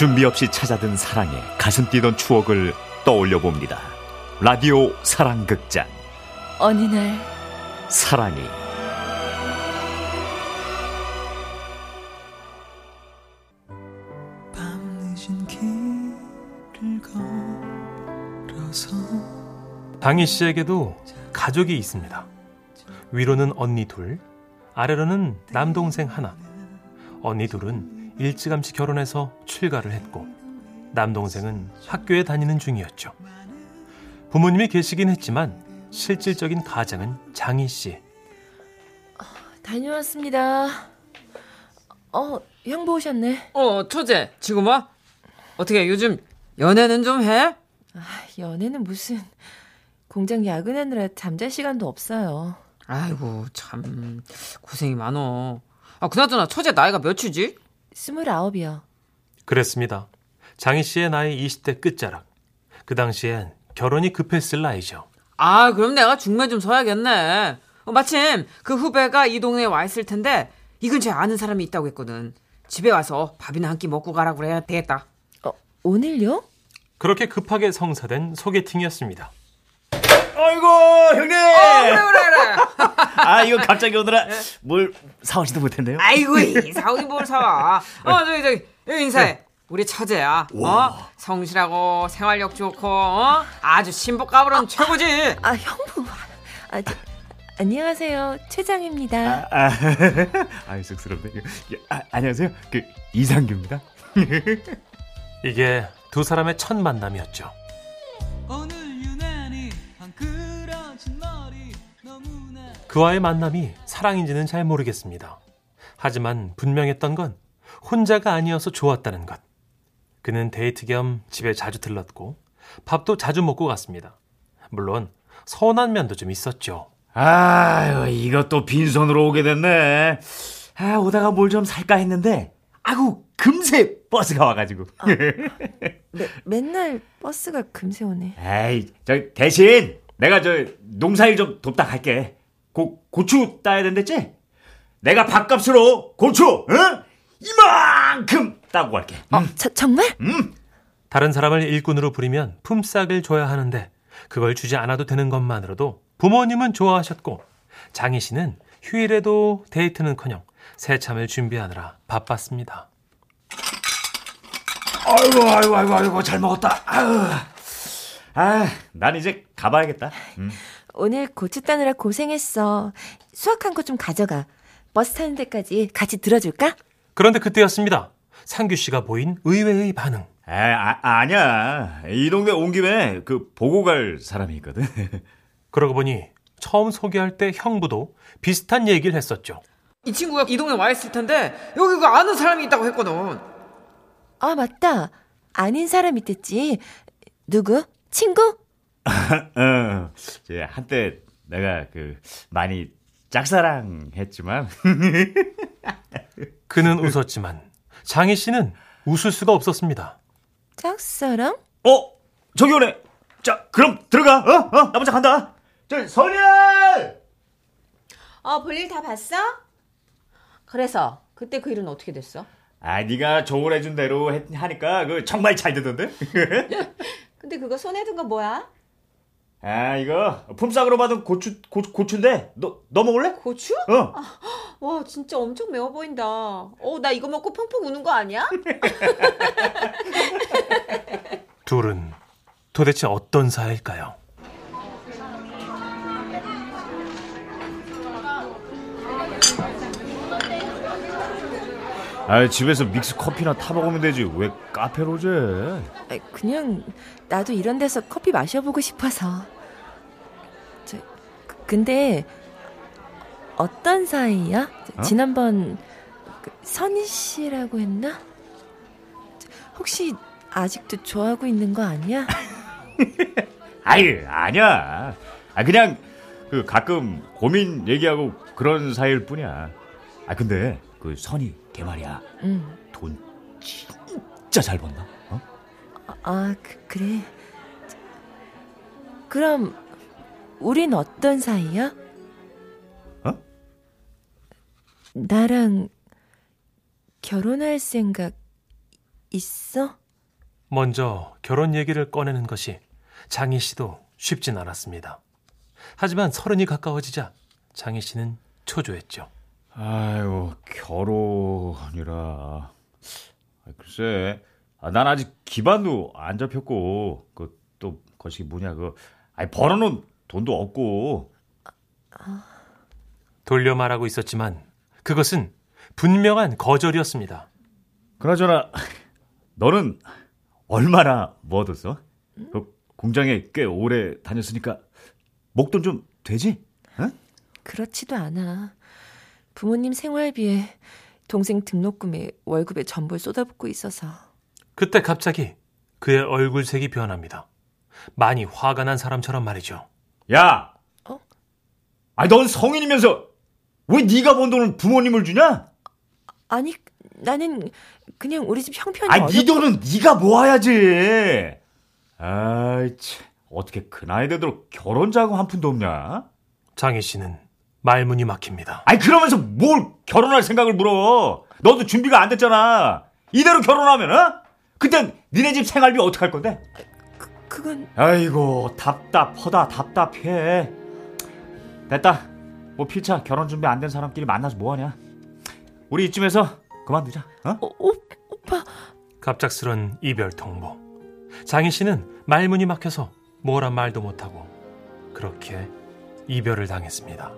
준비 없이 찾아든 사랑에 가슴 뛰던 추억을 떠올려 봅니다. 라디오 사랑극장. 어느 날 사랑이. 방희 씨에게도 가족이 있습니다. 위로는 언니 둘, 아래로는 남동생 하나. 언니 둘은 일찌감치 결혼해서 출가를 했고, 남동생은 학교에 다니는 중이었죠. 부모님이 계시긴 했지만 실질적인 가장은 장희 씨. 다녀왔습니다. 어, 형부 오셨네. 어, 처제, 지금 와? 어떻게 요즘 연애는 좀 해? 아, 연애는 무슨 공장 야근하느라 잠잘 시간도 없어요. 아이고, 참 고생이 많어. 아, 그나저나 처제 나이가 몇이지? 스물아홉이요. 그랬습니다. 장희 씨의 나이 20대 끝자락. 그 당시엔 결혼이 급했을 나이죠. 아, 그럼 내가 중매 좀 서야겠네. 어, 마침 그 후배가 이 동네에 와 있을 텐데 이 근처에 아는 사람이 있다고 했거든. 집에 와서 밥이나 한 끼 먹고 가라고 그래야 되겠다. 어, 오늘요? 그렇게 급하게 성사된 소개팅이었습니다. 아이고 형님. 어, 그래, 그래, 그래. 아 이거 갑자기 오느라 뭘 사오지도 못했네요. 아이고, 이 사오긴 뭘 사와. 어, 저기, 저기, 여기 인사해. 우리 처제야. 어? 성실하고 생활력 좋고, 어? 아주 신복 까불은 최고지. 아, 형부. 아, 저, 안녕하세요. 최장입니다. 아, 아유 쑥스럽네. 아, 안녕하세요. 그 이상규입니다. 이게 두 사람의 첫 만남이었죠. 그와의 만남이 사랑인지는 잘 모르겠습니다. 하지만 분명했던 건 혼자가 아니어서 좋았다는 것. 그는 데이트 겸 집에 자주 들렀고 밥도 자주 먹고 갔습니다. 물론 서운한 면도 좀 있었죠. 아유 이것도 빈손으로 오게 됐네. 아 오다가 뭘 좀 살까 했는데 아구 금세 버스가 와가지고. 매, 맨날 버스가 금세 오네. 에이 저 대신 내가 저 농사일 좀 돕다 갈게. 고 고추 따야 된댔지? 내가 밥값으로 고추 응? 이만큼 따고 갈게. 어, 저, 정말? 다른 사람을 일꾼으로 부리면 품삯을 줘야 하는데 그걸 주지 않아도 되는 것만으로도 부모님은 좋아하셨고 장희 씨는 휴일에도 데이트는커녕 새참을 준비하느라 바빴습니다. 아이고 아이고 아이고 아이고 잘 먹었다. 아유. 아, 난 이제 가봐야겠다. 음. 오늘 고추 따느라 고생했어. 수확한 거 좀 가져가. 버스 타는 데까지 같이 들어줄까? 그런데 그때였습니다. 상규 씨가 보인 의외의 반응. 아, 아, 아니야. 이 동네 온 김에 그 보고 갈 사람이 있거든. 그러고 보니 처음 소개할 때 형부도 비슷한 얘기를 했었죠. 이 친구가 이 동네 와 있을 텐데 여기 그 아는 사람이 있다고 했거든. 아, 맞다. 아닌 사람 있댔지. 누구? 친구? 어, 제 한때 내가 그 많이 짝사랑했지만 그는 웃었지만 장희 씨는 웃을 수가 없었습니다. 짝사랑? 어 저기 오네. 자 그럼 들어가. 어? 어? 나 먼저 간다. 저 선열. 어, 볼일 다 봤어? 그래서 그때 그 일은 어떻게 됐어? 아 네가 조언해준 대로 했, 하니까 그 정말 잘 되던데. 근데 그거 손에 든 거 뭐야? 아 이거 품삯으로 받은 고추 고, 고추인데 너 너 먹을래? 고추? 어. 와, 진짜 엄청 매워 보인다. 어, 나 이거 먹고 펑펑 우는 거 아니야? 둘은 도대체 어떤 사이일까요? 아 집에서 믹스 커피나 타 먹으면 되지 왜 카페로 제? 아, 그냥 나도 이런 데서 커피 마셔보고 싶어서. 저, 그- 근데 어떤 사이야? 저, 어? 지난번 그 선희 씨라고 했나? 저, 혹시 아직도 좋아하고 있는 거 아니야? 아이 아니야. 아 그냥 그 가끔 고민 얘기하고 그런 사이일 뿐이야. 아 근데 그 선이 걔 말이야 응. 돈 진짜 잘 번다. 어? 아, 그. 저, 그럼 우린 어떤 사이야? 나랑 결혼할 생각 있어? 먼저 결혼 얘기를 꺼내는 것이 장희 씨도 쉽진 않았습니다. 하지만 서른이 가까워지자 장희 씨는 초조했죠. 아유, 결혼이라. 아, 글쎄, 아, 난 아직 기반도 안 잡혔고, 그, 또, 거시기 뭐냐, 그, 아니, 벌어놓은 돈도 없고, 돌려 말하고 있었지만 그것은 분명한 거절이었습니다. 그나저나, 너는 얼마나 모아뒀어? 그 공장에 꽤 오래 다녔으니까, 목돈 좀 되지? 응? 그렇지도 않아. 부모님 생활비에 동생 등록금에 월급에 전부를 쏟아붓고 있어서. 그때 갑자기 그의 얼굴색이 변합니다. 많이 화가 난 사람처럼 말이죠. 야! 어? 아니, 넌 성인이면서, 왜 네가 번 돈을 부모님을 주냐? 아니, 나는 그냥 우리 집 형편이 아니, 어렵... 네 돈은 네가 모아야지. 아이, 참. 어떻게 그 나이 되도록 결혼 자금 한 푼도 없냐? 장희 씨는 말문이 막힙니다. 아니, 그러면서 뭘 결혼할 생각을 물어? 너도 준비가 안 됐잖아. 이대로 결혼하면, 어? 그땐 니네 집 생활비 어떡할 건데? 그건 아이고, 답답하다, 답답해. 됐다. 뭐 필차 결혼 준비 안 된 사람끼리 만나서 뭐하냐? 우리 이쯤에서 그만두자, 어? 어, 오, 오빠 갑작스런 이별 통보. 장희 씨는 말문이 막혀서 뭐란 말도 못하고 그렇게 이별을 당했습니다.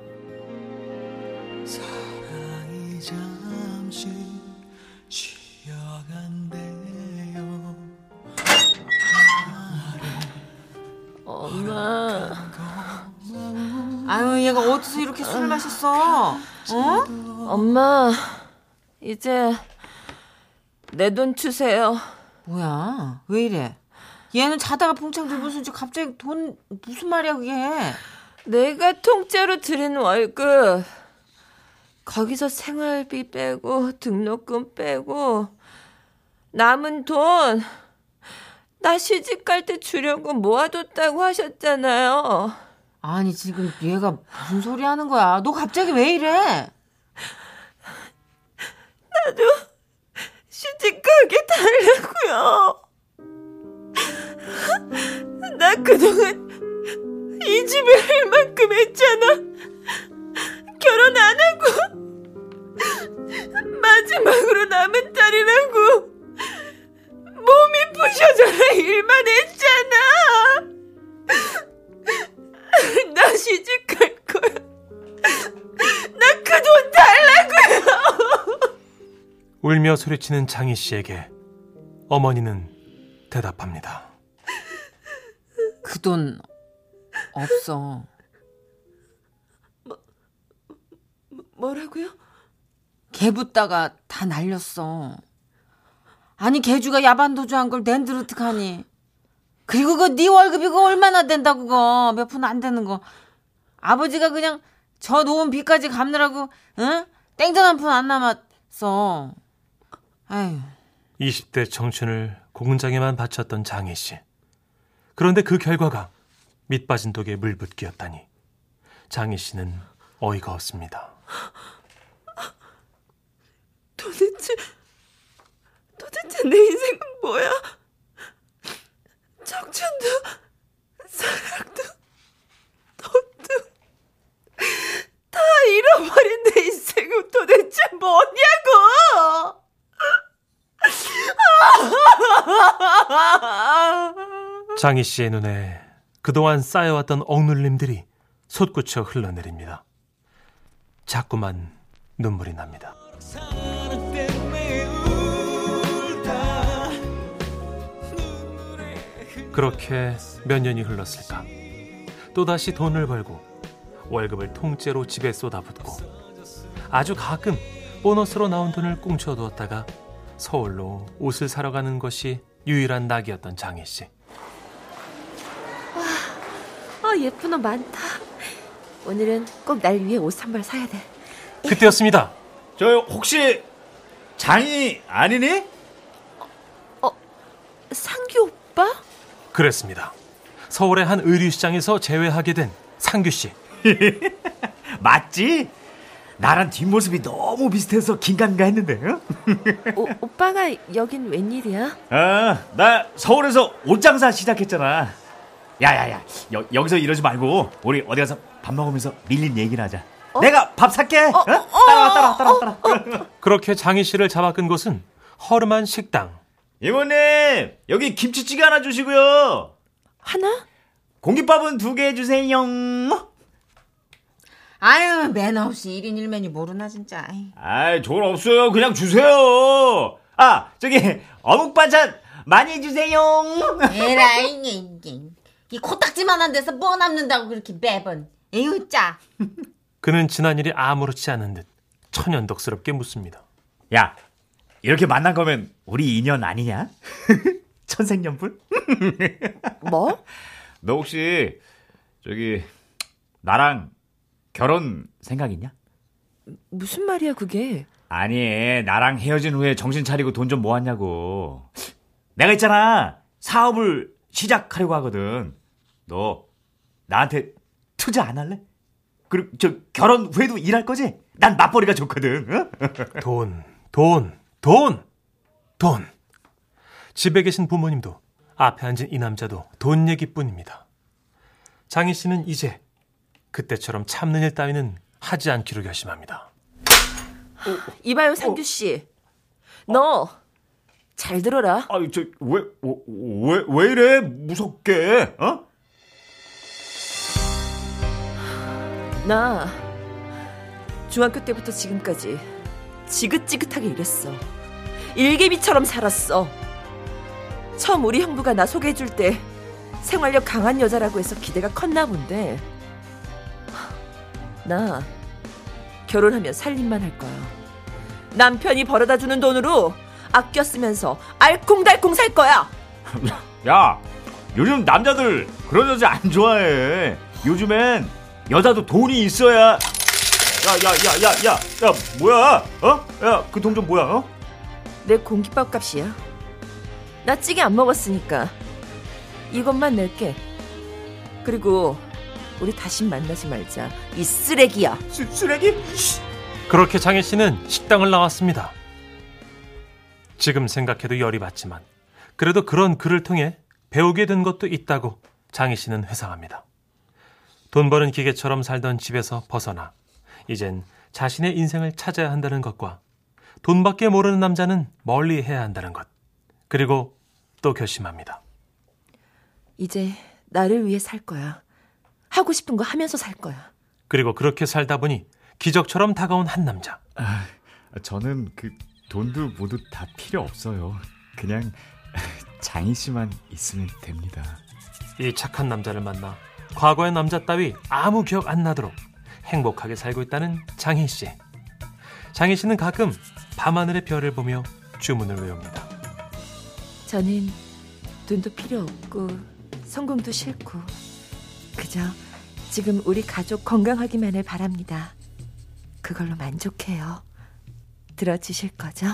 사랑이 잠시 아유 얘가 어디서 이렇게 술을 마셨어? 어? 엄마 이제 내 돈 주세요. 뭐야? 왜 이래? 얘는 자다가 붕창 들고서 이제 갑자기 돈 무슨 말이야 그게? 내가 통째로 드린 월급 거기서 생활비 빼고 등록금 빼고 남은 돈 나 시집 갈 때 주려고 모아뒀다고 하셨잖아요. 아니 지금 얘가 무슨 소리 하는 거야? 너 갑자기 왜 이래? 시집 가게 달라고요. 나 그동안 이 집에 할 만큼 했잖아. 결혼 안 하고 마지막으로 남은 딸이라고 몸이 부셔져라 일만 했잖아. 나 시집 갈 거야. 나 그 돈 달라고요. 울며 소리치는 장희 씨에게 어머니는 대답합니다. 그 돈 없어. 뭐라고요? 개 붙다가 다 날렸어. 아니 개주가 야반 도주한 걸 낸들 어떡하니? 그리고 그네 월급이 그 얼마나 된다 그거 몇 푼 안 되는 거. 아버지가 그냥 저 놓은 빚까지 갚느라고 응? 땡전 한 푼 안 남았어. 아유 20대 청춘을 공장에만 바쳤던 장희 씨. 그런데 그 결과가 밑 빠진 독에 물붓기였다니. 장희 씨는 어이가 없습니다. 도대체 도대체 내 인생은 뭐야? 청춘도 사랑도 돈도 다 잃어버린 내 인생은 도대체 뭐냐고! 장희 씨의 눈에 그동안 쌓여왔던 억눌림들이 솟구쳐 흘러내립니다. 자꾸만 눈물이 납니다. 그렇게 몇 년이 흘렀을까? 또다시 돈을 벌고 월급을 통째로 집에 쏟아붓고 아주 가끔 보너스로 나온 돈을 꽁쳐두었다가 서울로 옷을 사러 가는 것이 유일한 낙이었던 장희 씨. 아 예쁜 옷 많다. 오늘은 꼭 날 위해 옷 한 벌 사야 돼. 그때였습니다. 저 혹시 장이 아니니? 상규 오빠? 그랬습니다. 서울의 한 의류 시장에서 재회하게 된 상규 씨. 맞지? 나랑 뒷모습이 너무 비슷해서 긴가민가 했는데. 어? 오, 오빠가 여긴 웬일이야? 아, 나 서울에서 옷 장사 시작했잖아. 야야야, 여, 여기서 이러지 말고 우리 어디 가서 밥 먹으면서 밀린 얘기를 하자. 내가 밥 살게. 어? 따라와 따라와 따라와 따라와. 그렇게 장희 씨를 잡아끈 곳은 허름한 식당. 이모님 여기 김치찌개 하나 주시고요. 하나? 공깃밥은 두개 해주세요. 아유 매너 없이 1인 1메뉴 모르나 진짜. 아이. 저건 없어요. 그냥 주세요. 아 저기 어묵 반찬 많이 해주세요. 에라이 이게 이 코딱지만한 데서 뭐 남는다고 그렇게 매번. 에휴 짜. 그는 지난 일이 아무렇지 않은 듯 천연덕스럽게 묻습니다. 야 이렇게 만난 거면 우리 인연 아니냐? 천생연분? 뭐? 너 혹시 저기 나랑 결혼 생각 있냐? 무슨 말이야 그게? 아니 나랑 헤어진 후에 정신 차리고 돈 좀 모았냐고 내가 있잖아 사업을 시작하려고 하거든 너 나한테 투자 안 할래? 그리고 저 결혼 후에도 일할 거지? 난 맞벌이가 좋거든 어? 돈, 돈, 돈, 돈. 집에 계신 부모님도 앞에 앉은 이 남자도 돈 얘기뿐입니다. 장희 씨는 이제 그때처럼 참는 일 따위는 하지 않기로 결심합니다. 이봐요 상규 씨. 너잘 들어라. 아니 저왜왜 왜 이래 무섭게 어? 나 중학교 때부터 지금까지 지긋지긋하게 일했어. 일개미처럼 살았어. 처음 우리 형부가 나 소개해줄 때 생활력 강한 여자라고 해서 기대가 컸나 본데. 나 결혼하면 살림만 할 거야. 남편이 벌어다 주는 돈으로 아껴 쓰면서 알콩달콩 살 거야. 야 요즘 남자들 그런 여자 안 좋아해 요즘엔 여자도 돈이 있어야 야 야 야 야 야 야 뭐야 어? 야 그 돈 좀 뭐야 어? 내 공깃밥 값이야. 나 찌개 안 먹었으니까 이것만 낼게. 그리고 우리 다시 만나지 말자. 이 쓰레기야. 쓰, 쓰레기? 씨. 그렇게 장희 씨는 식당을 나왔습니다. 지금 생각해도 열이 받지만 그래도 그런 글을 통해 배우게 된 것도 있다고 장희 씨는 회상합니다. 돈 버는 기계처럼 살던 집에서 벗어나 이젠 자신의 인생을 찾아야 한다는 것과 돈밖에 모르는 남자는 멀리 해야 한다는 것 그리고 또 결심합니다. 이제 나를 위해 살 거야. 하고 싶은 거 하면서 살 거야. 그리고 그렇게 살다 보니 기적처럼 다가온 한 남자. 저는 그 돈도 모두 다 필요 없어요 그냥 장희 씨만 있으면 됩니다 이 착한 남자를 만나 과거의 남자 따위 아무 기억 안 나도록 행복하게 살고 있다는 장희 씨. 장희 씨는 가끔 밤하늘의 별을 보며 주문을 외웁니다. 저는 돈도 필요 없고 성공도 싫고 그저 지금 우리 가족 건강하기만을 바랍니다. 그걸로 만족해요. 들어주실 거죠?